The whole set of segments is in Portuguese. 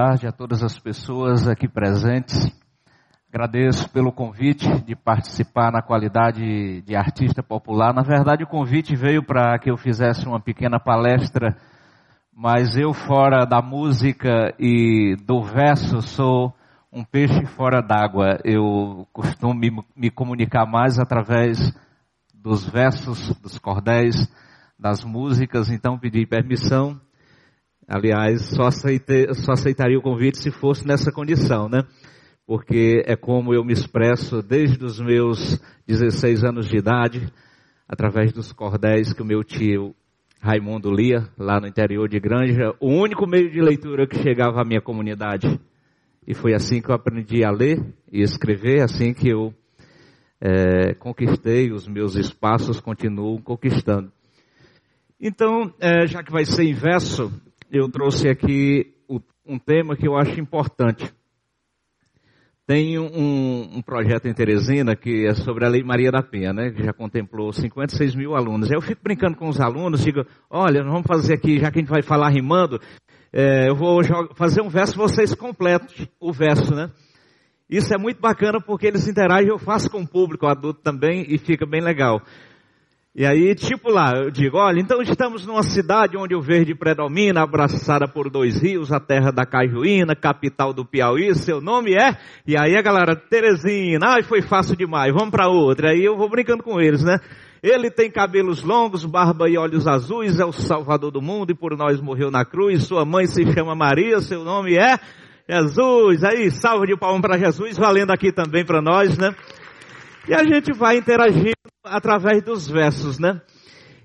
tarde a todas as pessoas aqui presentes. Agradeço pelo convite de participar na qualidade de artista popular. Na verdade, o convite veio para que eu fizesse uma pequena palestra, mas eu, fora da música e do verso, sou um peixe fora d'água. Eu costumo me, me comunicar mais através dos versos, dos cordéis, das músicas, então pedi permissão. Aliás, só, aceitei, só aceitaria o convite se fosse nessa condição, né? Porque é como eu me expresso desde os meus 16 anos de idade, através dos cordéis que o meu tio Raimundo lia, lá no interior de Granja, o único meio de leitura que chegava à minha comunidade. E foi assim que eu aprendi a ler e escrever, assim que eu é, conquistei os meus espaços, continuo conquistando. Então, é, já que vai ser inverso, eu trouxe aqui um tema que eu acho importante. Tem um, um, projeto em Teresina que é sobre a Lei Maria da Penha, né? Que já contemplou 56 mil alunos. Eu fico brincando com os alunos, digo, olha, vamos fazer aqui, já que a gente vai falar rimando, é, eu vou fazer um verso, vocês completam o verso, né? Isso é muito bacana porque eles interagem, eu faço com o público adulto também e fica bem legal. E aí, tipo lá, eu digo, olha, então estamos numa cidade onde o verde predomina, abraçada por dois rios, a terra da Cajuína, capital do Piauí, seu nome é? E aí a galera, Teresina, ai foi fácil demais, vamos para outra. Aí eu vou brincando com eles, né? Ele tem cabelos longos, barba e olhos azuis, é o salvador do mundo e por nós morreu na cruz. Sua mãe se chama Maria, seu nome é? Jesus, aí, salve de palmas para Jesus, valendo aqui também para nós, né? E a gente vai interagindo através dos versos, né?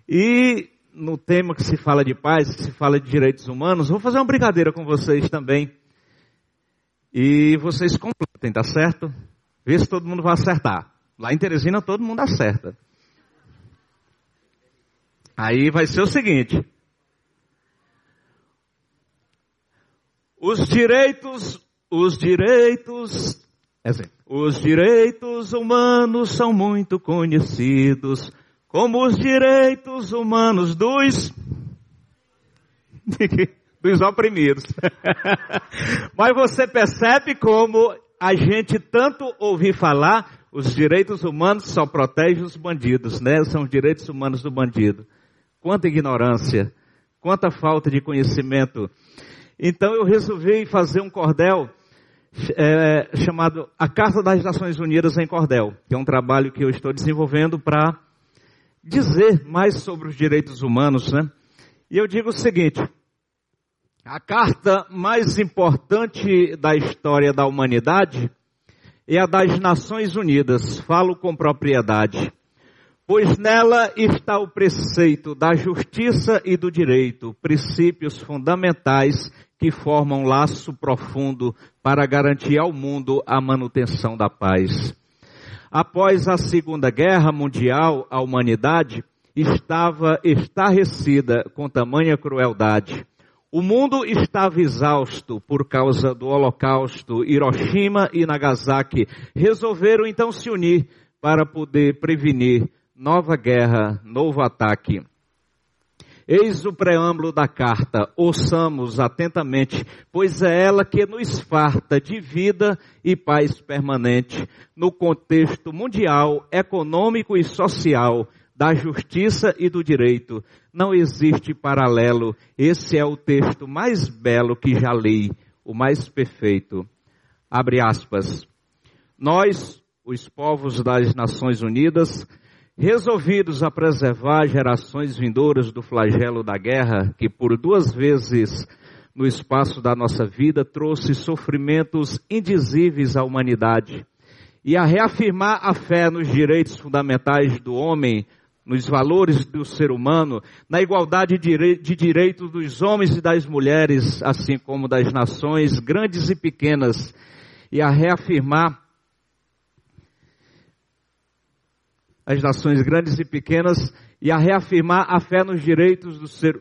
E no tema que se fala de paz, que se fala de direitos humanos, vou fazer uma brincadeira com vocês também. E vocês completem, tá certo? Vê se todo mundo vai acertar. Lá em Teresina todo mundo acerta. Aí vai ser o seguinte: Os direitos, os direitos, exemplo, os direitos humanos são muito conhecidos como os direitos humanos dos dos oprimidos. Mas você percebe como a gente tanto ouvir falar, os direitos humanos só protegem os bandidos, né? São os direitos humanos do bandido. Quanta ignorância, quanta falta de conhecimento então eu resolvi fazer um cordel é, chamado A Carta das Nações Unidas em Cordel, que é um trabalho que eu estou desenvolvendo para dizer mais sobre os direitos humanos, né? E eu digo o seguinte: a carta mais importante da história da humanidade é a das Nações Unidas. Falo com propriedade pois nela está o preceito da justiça e do direito, princípios fundamentais que formam um laço profundo para garantir ao mundo a manutenção da paz. Após a Segunda Guerra Mundial, a humanidade estava estarrecida com tamanha crueldade. O mundo estava exausto por causa do Holocausto. Hiroshima e Nagasaki resolveram então se unir para poder prevenir nova guerra, novo ataque. Eis o preâmbulo da carta, ouçamos atentamente, pois é ela que nos farta de vida e paz permanente no contexto mundial, econômico e social, da justiça e do direito. Não existe paralelo. Esse é o texto mais belo que já li, o mais perfeito. Abre aspas. Nós, os povos das Nações Unidas, resolvidos a preservar gerações vindouras do flagelo da guerra, que por duas vezes no espaço da nossa vida trouxe sofrimentos indizíveis à humanidade, e a reafirmar a fé nos direitos fundamentais do homem, nos valores do ser humano, na igualdade de direitos dos homens e das mulheres, assim como das nações grandes e pequenas, e a reafirmar as nações grandes e pequenas e a reafirmar a fé nos direitos do ser.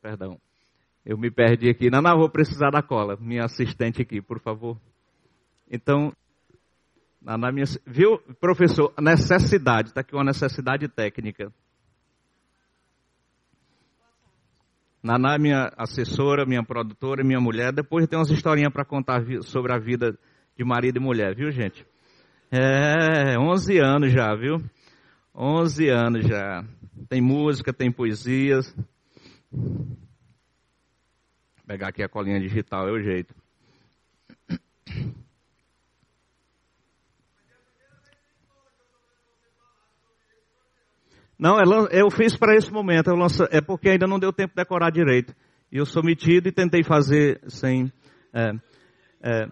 Perdão, eu me perdi aqui. Não, vou precisar da cola. Minha assistente aqui, por favor. Então, na minha, viu, professor, necessidade, está aqui uma necessidade técnica. Naná, minha assessora, minha produtora, minha mulher, depois tem umas historinhas para contar sobre a vida de marido e mulher, viu, gente? É, 11 anos já, viu? 11 anos já. Tem música, tem poesias. Vou pegar aqui a colinha digital, é o jeito. Não, eu fiz para esse momento, lanço, é porque ainda não deu tempo de decorar direito. E eu sou metido e tentei fazer sem. É, é,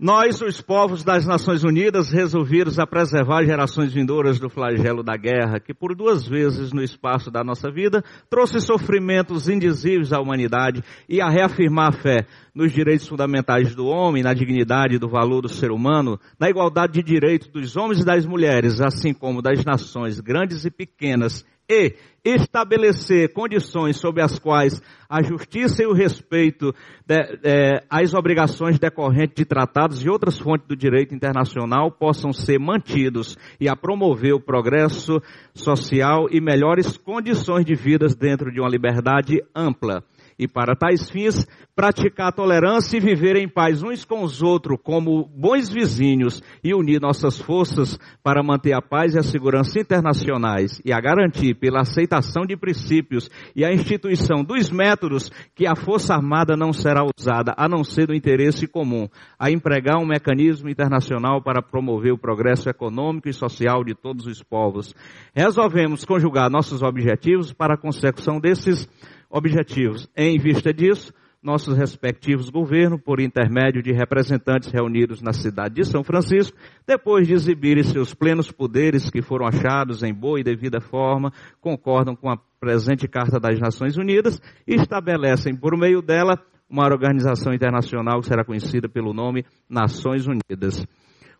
nós, os povos das Nações Unidas, resolvemos a preservar gerações vindouras do flagelo da guerra, que por duas vezes no espaço da nossa vida trouxe sofrimentos indizíveis à humanidade e a reafirmar a fé nos direitos fundamentais do homem, na dignidade e do valor do ser humano, na igualdade de direitos dos homens e das mulheres, assim como das nações grandes e pequenas, e estabelecer condições sob as quais a justiça e o respeito é, às obrigações decorrentes de tratados e outras fontes do direito internacional possam ser mantidos e a promover o progresso social e melhores condições de vida dentro de uma liberdade ampla e para tais fins, praticar a tolerância e viver em paz uns com os outros como bons vizinhos e unir nossas forças para manter a paz e a segurança internacionais e a garantir pela aceitação de princípios e a instituição dos métodos que a Força Armada não será usada a não ser do interesse comum, a empregar um mecanismo internacional para promover o progresso econômico e social de todos os povos. Resolvemos conjugar nossos objetivos para a consecução desses objetivos. Em vista disso, nossos respectivos governos, por intermédio de representantes reunidos na cidade de São Francisco, depois de exibirem seus plenos poderes que foram achados em boa e devida forma, concordam com a presente Carta das Nações Unidas e estabelecem por meio dela uma organização internacional que será conhecida pelo nome Nações Unidas.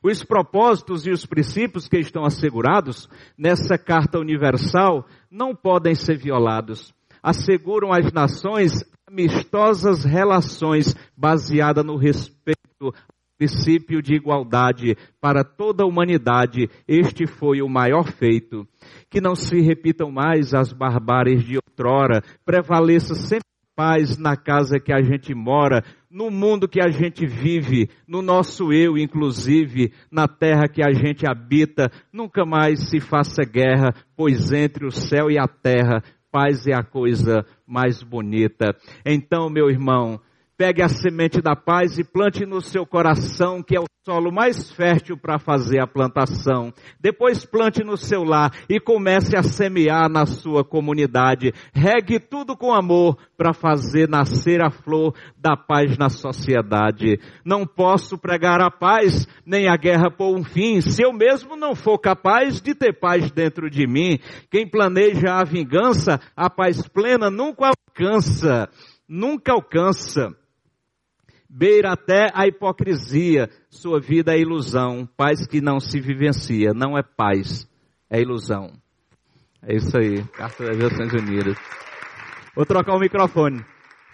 Os propósitos e os princípios que estão assegurados nessa Carta Universal não podem ser violados asseguram às nações amistosas relações baseadas no respeito ao princípio de igualdade para toda a humanidade. Este foi o maior feito. Que não se repitam mais as barbáries de outrora, prevaleça sempre paz na casa que a gente mora, no mundo que a gente vive, no nosso eu, inclusive, na terra que a gente habita. Nunca mais se faça guerra, pois entre o céu e a terra paz é a coisa mais bonita. Então, meu irmão, pegue a semente da paz e plante no seu coração, que é o solo mais fértil para fazer a plantação. Depois plante no seu lar e comece a semear na sua comunidade. Regue tudo com amor para fazer nascer a flor da paz na sociedade. Não posso pregar a paz, nem a guerra por um fim, se eu mesmo não for capaz de ter paz dentro de mim. Quem planeja a vingança, a paz plena nunca alcança. Nunca alcança beira até a hipocrisia, sua vida é ilusão, paz que não se vivencia, não é paz, é ilusão. É isso aí, Carta das Nações Unidas. Vou trocar o microfone,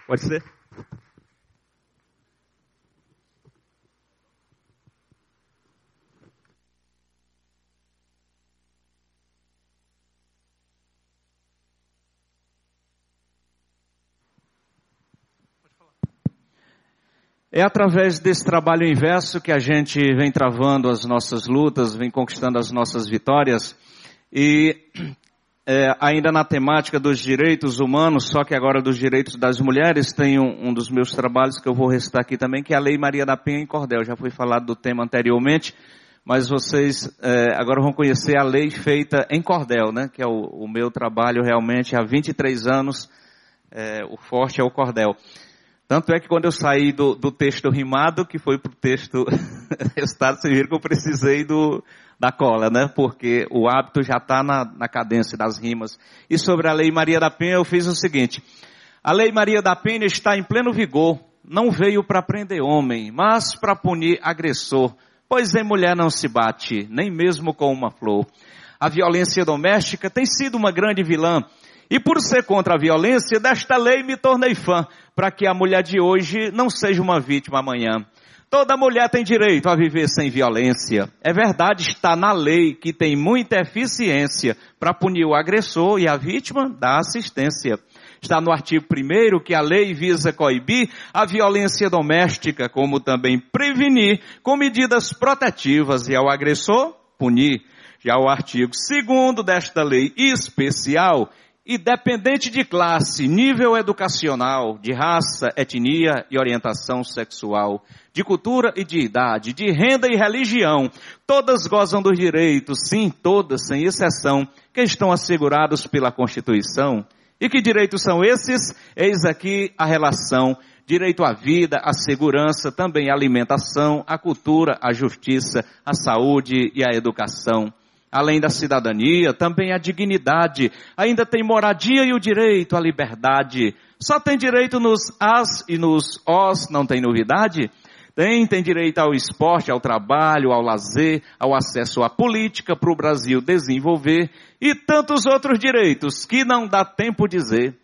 pode ser? É através desse trabalho inverso que a gente vem travando as nossas lutas, vem conquistando as nossas vitórias. E é, ainda na temática dos direitos humanos, só que agora dos direitos das mulheres, tem um, um, dos meus trabalhos que eu vou recitar aqui também, que é a Lei Maria da Penha em Cordel. Já foi falado do tema anteriormente, mas vocês é, agora vão conhecer a lei feita em Cordel, né? Que é o, o meu trabalho realmente há 23 anos. É, o forte é o Cordel. Tanto é que quando eu saí do, do texto rimado, que foi para o texto resultado, vocês viram que eu precisei do, da cola, né? Porque o hábito já está na, na cadência das rimas. E sobre a Lei Maria da Penha, eu fiz o seguinte. A Lei Maria da Penha está em pleno vigor. Não veio para prender homem, mas para punir agressor. Pois em mulher não se bate, nem mesmo com uma flor. A violência doméstica tem sido uma grande vilã. E por ser contra a violência, desta lei me tornei fã para que a mulher de hoje não seja uma vítima amanhã. Toda mulher tem direito a viver sem violência. É verdade, está na lei que tem muita eficiência para punir o agressor e a vítima da assistência. Está no artigo 1 que a lei visa coibir a violência doméstica, como também prevenir com medidas protetivas e ao agressor punir. Já o artigo 2 desta lei especial independente de classe, nível educacional, de raça, etnia e orientação sexual, de cultura e de idade, de renda e religião, todas gozam dos direitos, sim, todas, sem exceção, que estão assegurados pela Constituição. E que direitos são esses? Eis aqui a relação direito à vida, à segurança, também à alimentação, à cultura, à justiça, à saúde e à educação além da cidadania, também a dignidade, ainda tem moradia e o direito à liberdade. Só tem direito nos as e nos os, não tem novidade? Tem, tem direito ao esporte, ao trabalho, ao lazer, ao acesso à política para o Brasil desenvolver e tantos outros direitos que não dá tempo dizer.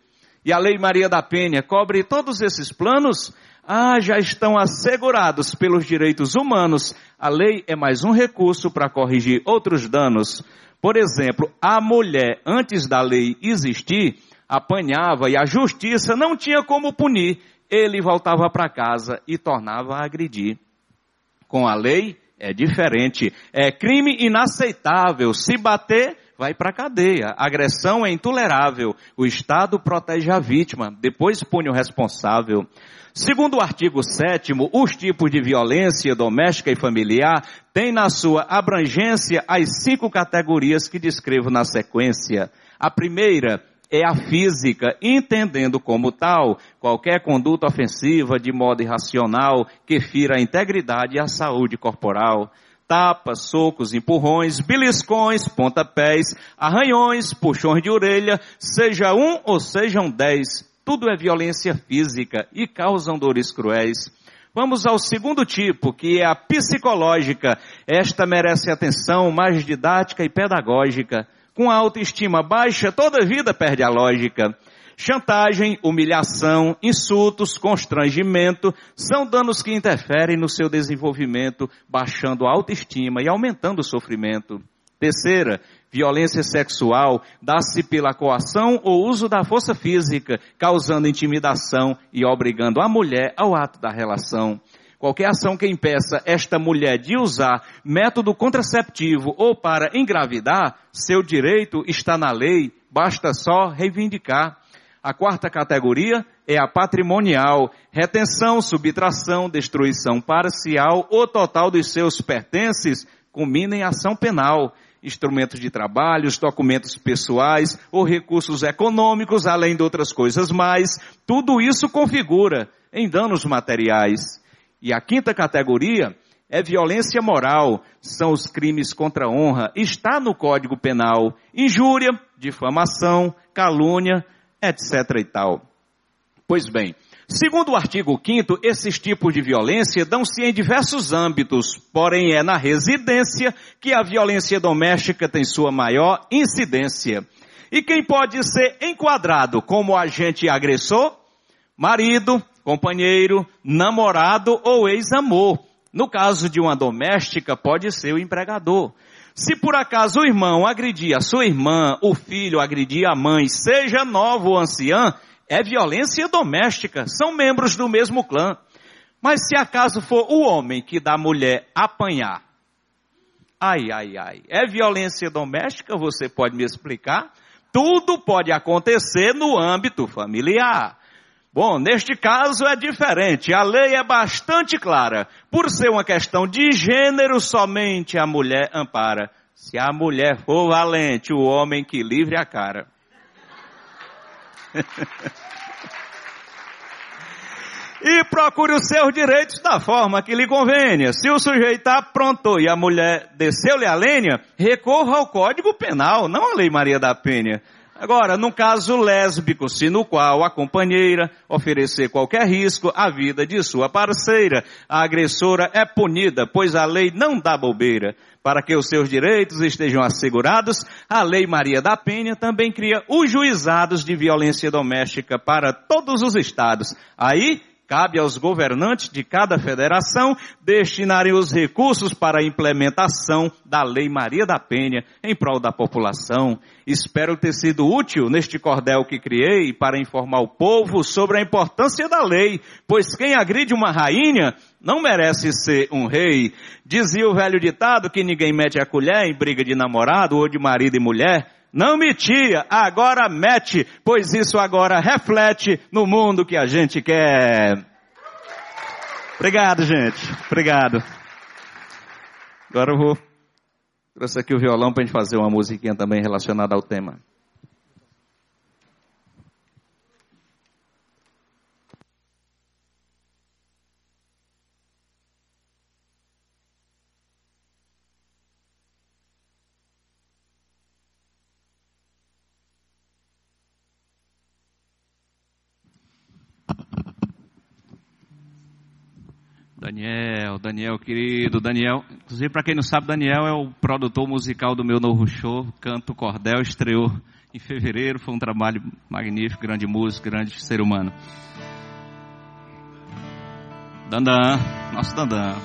E a Lei Maria da Penha cobre todos esses planos ah, já estão assegurados pelos direitos humanos. A lei é mais um recurso para corrigir outros danos. Por exemplo, a mulher, antes da lei existir, apanhava e a justiça não tinha como punir. Ele voltava para casa e tornava a agredir. Com a lei, é diferente. É crime inaceitável. Se bater, vai para a cadeia. Agressão é intolerável. O Estado protege a vítima, depois pune o responsável. Segundo o artigo 7 os tipos de violência doméstica e familiar têm na sua abrangência as cinco categorias que descrevo na sequência. A primeira é a física, entendendo como tal qualquer conduta ofensiva de modo irracional que fira a integridade e a saúde corporal. Tapas, socos, empurrões, beliscões, pontapés, arranhões, puxões de orelha, seja um ou sejam dez, tudo é violência física e causam dores cruéis. Vamos ao segundo tipo, que é a psicológica. Esta merece atenção mais didática e pedagógica. Com a autoestima baixa, toda vida perde a lógica. Chantagem, humilhação, insultos, constrangimento são danos que interferem no seu desenvolvimento, baixando a autoestima e aumentando o sofrimento. Terceira, violência sexual dá-se pela coação ou uso da força física, causando intimidação e obrigando a mulher ao ato da relação. Qualquer ação que impeça esta mulher de usar método contraceptivo ou para engravidar, seu direito está na lei, basta só reivindicar. A quarta categoria é a patrimonial, retenção, subtração, destruição parcial ou total dos seus pertences, culmina em ação penal. Instrumentos de trabalho, documentos pessoais ou recursos econômicos, além de outras coisas mais, tudo isso configura em danos materiais. E a quinta categoria é violência moral, são os crimes contra a honra, está no Código Penal, injúria, difamação, calúnia, etc e tal. Pois bem, Segundo o artigo 5 esses tipos de violência dão-se em diversos âmbitos, porém é na residência que a violência doméstica tem sua maior incidência. E quem pode ser enquadrado como agente agressor? Marido, companheiro, namorado ou ex-amor. No caso de uma doméstica, pode ser o empregador. Se por acaso o irmão agredir a sua irmã, o filho agredir a mãe, seja novo ou anciã, é violência doméstica, são membros do mesmo clã. Mas se acaso for o homem que dá a mulher apanhar, ai, ai, ai, é violência doméstica? Você pode me explicar? Tudo pode acontecer no âmbito familiar. Bom, neste caso é diferente. A lei é bastante clara. Por ser uma questão de gênero, somente a mulher ampara. Se a mulher for valente, o homem que livre a cara. e procure os seus direitos da forma que lhe convenha. Se o sujeito aprontou e a mulher desceu-lhe a lenha, recorra ao Código Penal, não à Lei Maria da Penha. Agora, num caso lésbico, se no qual a companheira oferecer qualquer risco à vida de sua parceira, a agressora é punida, pois a lei não dá bobeira. Para que os seus direitos estejam assegurados, a Lei Maria da Penha também cria os juizados de violência doméstica para todos os estados. Aí Cabe aos governantes de cada federação destinarem os recursos para a implementação da Lei Maria da Penha em prol da população. Espero ter sido útil neste cordel que criei para informar o povo sobre a importância da lei, pois quem agride uma rainha não merece ser um rei. Dizia o velho ditado que ninguém mete a colher em briga de namorado ou de marido e mulher. Não metia, agora mete, pois isso agora reflete no mundo que a gente quer. Obrigado, gente. Obrigado. Agora eu vou. Trouxe aqui o violão para a gente fazer uma musiquinha também relacionada ao tema. Daniel, querido, Daniel. Inclusive, para quem não sabe, Daniel é o produtor musical do meu novo show, Canto Cordel, estreou em fevereiro. Foi um trabalho magnífico, grande músico, grande ser humano. Dandan, nosso Dandan.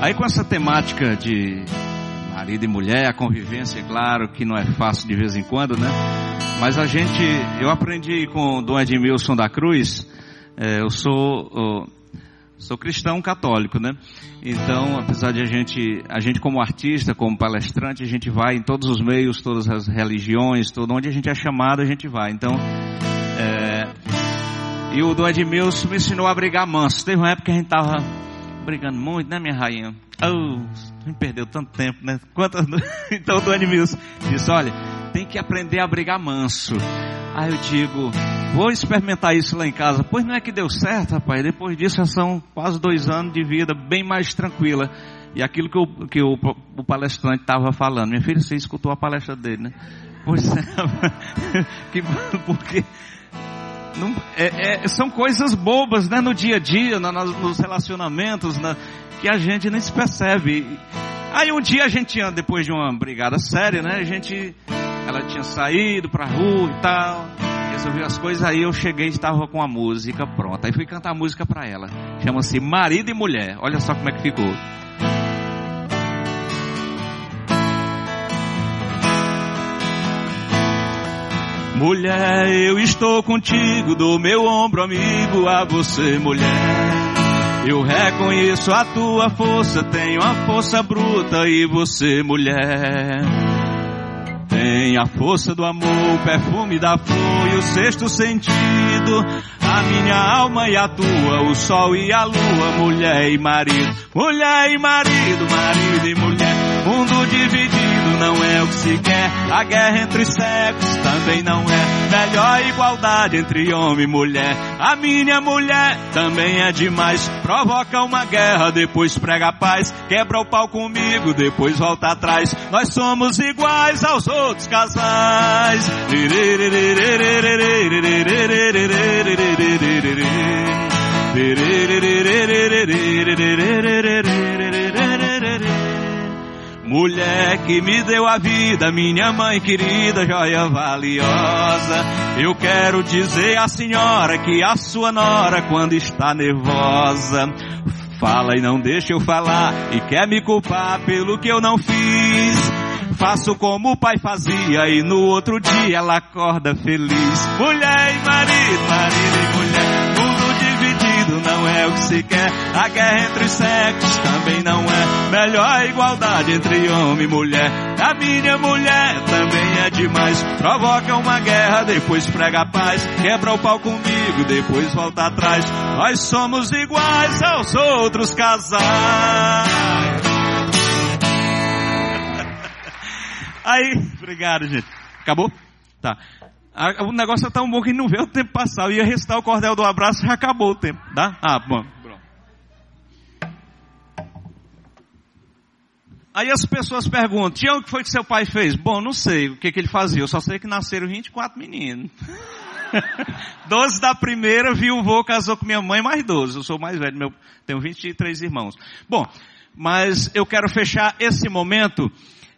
Aí com essa temática de marido e mulher, a convivência, é claro que não é fácil de vez em quando, né? Mas a gente, eu aprendi com Dom Edmilson da Cruz, é, eu sou, eu, sou cristão católico, né? Então, apesar de a gente, a gente como artista, como palestrante, a gente vai em todos os meios, todas as religiões, todo onde a gente é chamado, a gente vai. Então, é, e o Dom Edmilson me ensinou a brigar manso. Teve uma época que a gente tava brigando muito, né, minha rainha? Oh, perdeu tanto tempo, né? Quantas... Então o Dom Edmilson disse, olha, tem que aprender a brigar manso. Aí eu digo, vou experimentar isso lá em casa. Pois não é que deu certo, rapaz. Depois disso já são quase dois anos de vida bem mais tranquila. E aquilo que, o, que o, palestrante estava falando. Minha filha, você escutou a palestra dele, né? Pois é, que, porque não, é, é, são coisas bobas, né? No dia a dia, na, nos relacionamentos, na, que a gente nem se percebe. Aí um dia a gente, depois de uma brigada séria, né? A gente ela tinha saído pra rua e tal, resolveu as coisas, aí eu cheguei e estava com a música pronta. Aí fui cantar a música para ela. Chama-se Marido e Mulher. Olha só como é que ficou. Mulher, eu estou contigo, do meu ombro amigo a você, mulher. Eu reconheço a tua força, tenho a força bruta e você, mulher. A força do amor, o perfume da flor e o sexto sentido. A minha alma e a tua, o sol e a lua, mulher e marido. Mulher e marido, marido e mulher. Mundo dividido não é o que se quer. A guerra entre os sexos também não é. Melhor igualdade entre homem e mulher. A minha mulher também é demais. Provoca uma guerra, depois prega paz. Quebra o pau comigo, depois volta atrás. Nós somos iguais aos outros casais. Mulher que me deu a vida, minha mãe querida, joia valiosa. Eu quero dizer à senhora que a sua nora, quando está nervosa, fala e não deixa eu falar e quer me culpar pelo que eu não fiz. Faço como o pai fazia e no outro dia ela acorda feliz. Mulher e marido, marido e mulher não é o que se quer. A guerra entre os sexos também não é. Melhor a igualdade entre homem e mulher. A minha mulher também é demais. Provoca uma guerra, depois prega a paz. Quebra o pau comigo, depois volta atrás. Nós somos iguais aos outros casais. Aí, obrigado, gente. Acabou? Tá. O negócio é tão bom que não vê o tempo passar. Eu ia recitar o cordel do abraço já acabou o tempo. Tá? Ah, bom. Aí as pessoas perguntam, Tião, o que foi que seu pai fez? Bom, não sei o que, que ele fazia. Eu só sei que nasceram 24 meninos. 12 da primeira, vô, casou com minha mãe, mais 12. Eu sou mais velho, meu, tenho 23 irmãos. Bom, mas eu quero fechar esse momento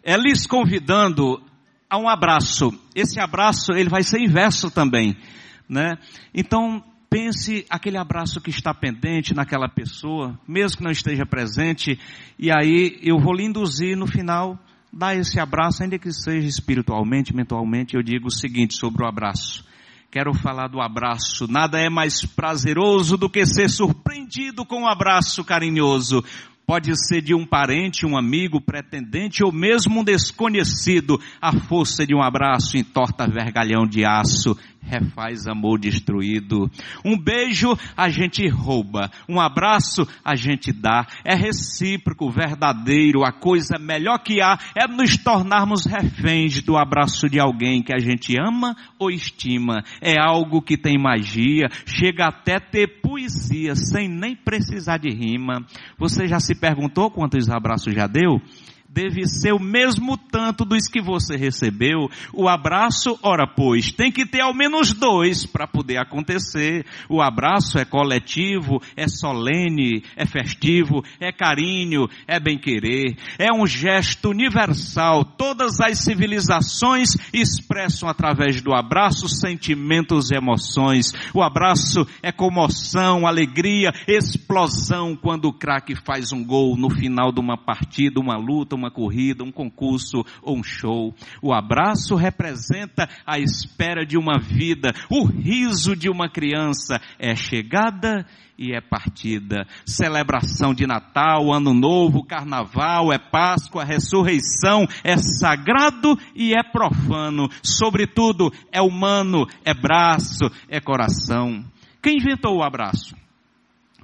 é lhes convidando a um abraço. Esse abraço, ele vai ser inverso também, né? Então, pense aquele abraço que está pendente naquela pessoa, mesmo que não esteja presente, e aí eu vou lhe induzir no final, dar esse abraço, ainda que seja espiritualmente, mentalmente, eu digo o seguinte sobre o abraço. Quero falar do abraço. Nada é mais prazeroso do que ser surpreendido com um abraço carinhoso. Pode ser de um parente, um amigo, pretendente ou mesmo um desconhecido. A força de um abraço entorta vergalhão de aço refaz amor destruído. Um beijo a gente rouba, um abraço a gente dá. É recíproco, verdadeiro. A coisa melhor que há é nos tornarmos reféns do abraço de alguém que a gente ama ou estima. É algo que tem magia, chega até ter poesia sem nem precisar de rima. Você já se perguntou quantos abraços já deu? Deve ser o mesmo tanto dos que você recebeu. O abraço, ora pois, tem que ter ao menos dois para poder acontecer. O abraço é coletivo, é solene, é festivo, é carinho, é bem-querer, é um gesto universal. Todas as civilizações expressam através do abraço sentimentos e emoções. O abraço é comoção, alegria, explosão quando o craque faz um gol no final de uma partida, uma luta, uma corrida, um concurso ou um show. O abraço representa a espera de uma vida, o riso de uma criança. É chegada e é partida. Celebração de Natal, Ano Novo, Carnaval, é Páscoa, ressurreição, é sagrado e é profano. Sobretudo, é humano, é braço, é coração. Quem inventou o abraço?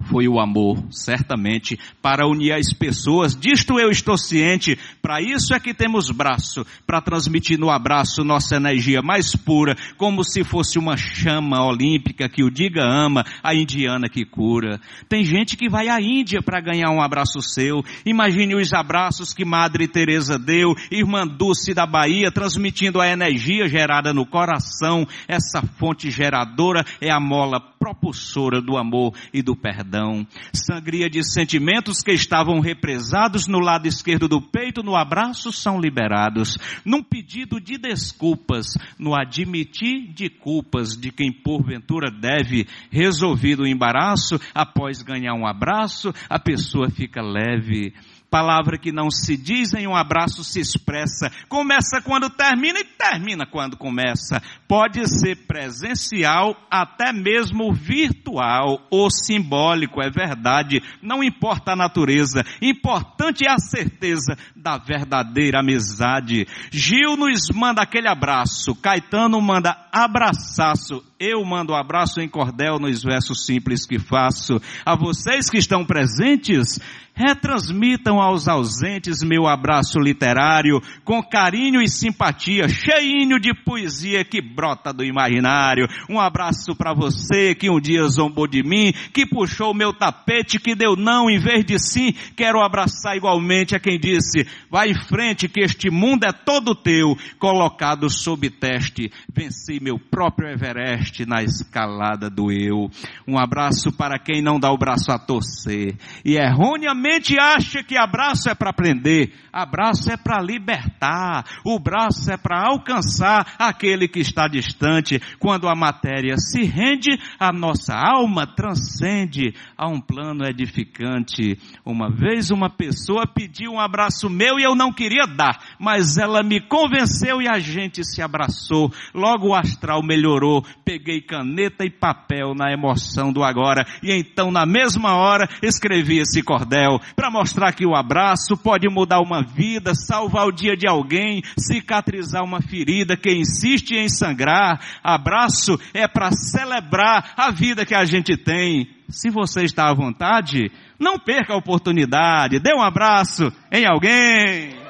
Foi o amor, certamente, para unir as pessoas. Disto eu estou ciente. Para isso é que temos braço, para transmitir no abraço nossa energia mais pura, como se fosse uma chama olímpica que o diga ama, a indiana que cura. Tem gente que vai à Índia para ganhar um abraço seu. Imagine os abraços que Madre Teresa deu, irmã Dulce da Bahia, transmitindo a energia gerada no coração. Essa fonte geradora é a mola propulsora do amor e do perdão. Sangria de sentimentos que estavam represados no lado esquerdo do peito, no abraço, são liberados. Num pedido de desculpas, no admitir de culpas de quem porventura deve, resolvido o embaraço, após ganhar um abraço, a pessoa fica leve. Palavra que não se diz em um abraço se expressa. Começa quando termina e termina quando começa. Pode ser presencial, até mesmo virtual ou simbólico, é verdade. Não importa a natureza. Importante é a certeza da verdadeira amizade. Gil nos manda aquele abraço. Caetano manda abraçaço. Eu mando um abraço em cordel nos versos simples que faço. A vocês que estão presentes, retransmitam aos ausentes meu abraço literário, com carinho e simpatia, cheinho de poesia que brota do imaginário. Um abraço para você que um dia zombou de mim, que puxou meu tapete, que deu não em vez de sim. Quero abraçar igualmente a quem disse, vai em frente que este mundo é todo teu, colocado sob teste. Venci meu próprio Everest na escalada do eu. Um abraço para quem não dá o braço a torcer. E erroneamente mente acha que abraço é para prender, abraço é para libertar, o braço é para alcançar aquele que está distante. Quando a matéria se rende, a nossa alma transcende a um plano edificante. Uma vez uma pessoa pediu um abraço meu e eu não queria dar, mas ela me convenceu e a gente se abraçou. Logo o astral melhorou, peguei caneta e papel na emoção do agora e então na mesma hora escrevi esse cordel para mostrar que o abraço pode mudar uma vida, salvar o dia de alguém, cicatrizar uma ferida que insiste em sangrar. Abraço é para celebrar a vida que a gente tem. Se você está à vontade, não perca a oportunidade, dê um abraço em alguém.